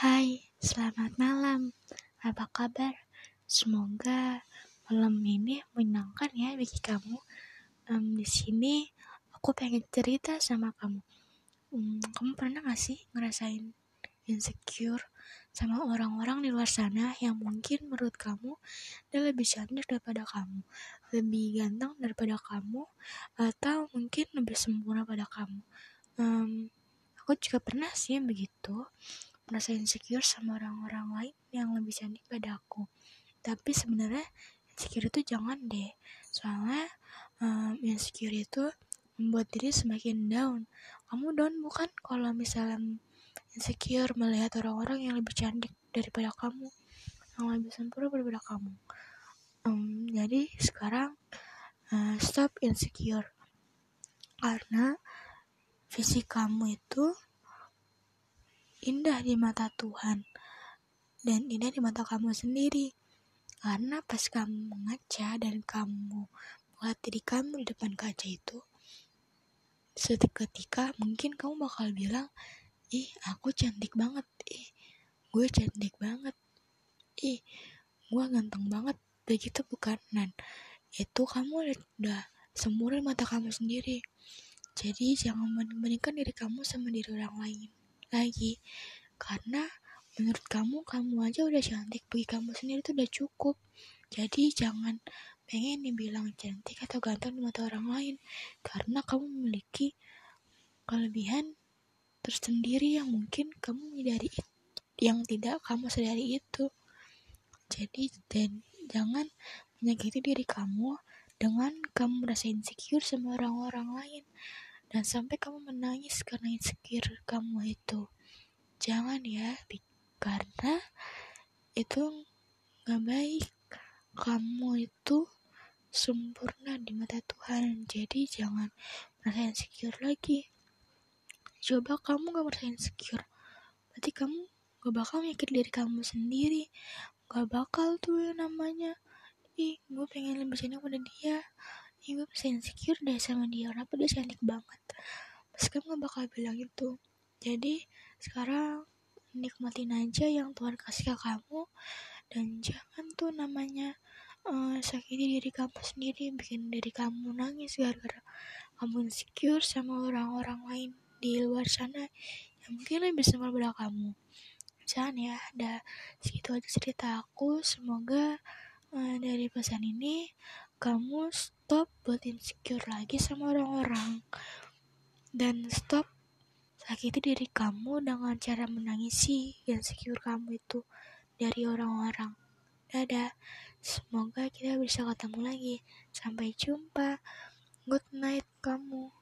Hai, selamat malam. Apa kabar? Semoga malam ini menyenangkan ya bagi kamu. Um, di sini aku pengen cerita sama kamu. Um, kamu pernah gak sih ngerasain insecure sama orang-orang di luar sana yang mungkin menurut kamu dia lebih cantik daripada kamu, lebih ganteng daripada kamu, atau mungkin lebih sempurna pada kamu. Um, aku juga pernah sih begitu merasa insecure sama orang-orang lain yang lebih cantik pada aku. Tapi sebenarnya insecure itu jangan deh. Soalnya um, insecure itu membuat diri semakin down. Kamu down bukan kalau misalnya insecure melihat orang-orang yang lebih cantik daripada kamu yang lebih sempurna daripada kamu. Um, jadi sekarang uh, stop insecure. Karena fisik kamu itu indah di mata Tuhan dan indah di mata kamu sendiri. Karena pas kamu mengaca dan kamu melihat diri kamu di depan kaca itu, seketika mungkin kamu bakal bilang, ih aku cantik banget, ih gue cantik banget, ih gue ganteng banget, begitu bukan? Dan itu kamu udah sempurna mata kamu sendiri. Jadi jangan membandingkan diri kamu sama diri orang lain lagi. Karena menurut kamu kamu aja udah cantik bagi kamu sendiri itu udah cukup. Jadi jangan pengen dibilang cantik atau ganteng di mata orang lain. Karena kamu memiliki kelebihan tersendiri yang mungkin kamu menyadari yang tidak kamu sadari itu. Jadi dan jangan menyakiti diri kamu dengan kamu merasa insecure sama orang-orang lain dan sampai kamu menangis karena insecure kamu itu. Jangan ya karena itu gak baik. Kamu itu sempurna di mata Tuhan. Jadi jangan merasa insecure lagi. Coba kamu gak merasa insecure berarti kamu gak bakal mikir diri kamu sendiri. Gak bakal tuh namanya. Ih gue pengen lebih cantik pada dia ih gue bisa insecure deh sama dia. Kenapa dia cantik banget. Terus kamu gak bakal bilang itu. Jadi sekarang nikmatin aja yang Tuhan kasih ke kamu. Dan jangan tuh namanya uh, sakiti diri kamu sendiri bikin diri kamu nangis gara-gara kamu insecure sama orang-orang lain di luar sana yang mungkin lebih sama pada kamu. Jangan ya ada segitu aja cerita aku. Semoga uh, dari pesan ini kamu stop buat insecure lagi sama orang-orang dan stop sakiti diri kamu dengan cara menangisi insecure kamu itu dari orang-orang. Dadah, semoga kita bisa ketemu lagi. Sampai jumpa. Good night kamu.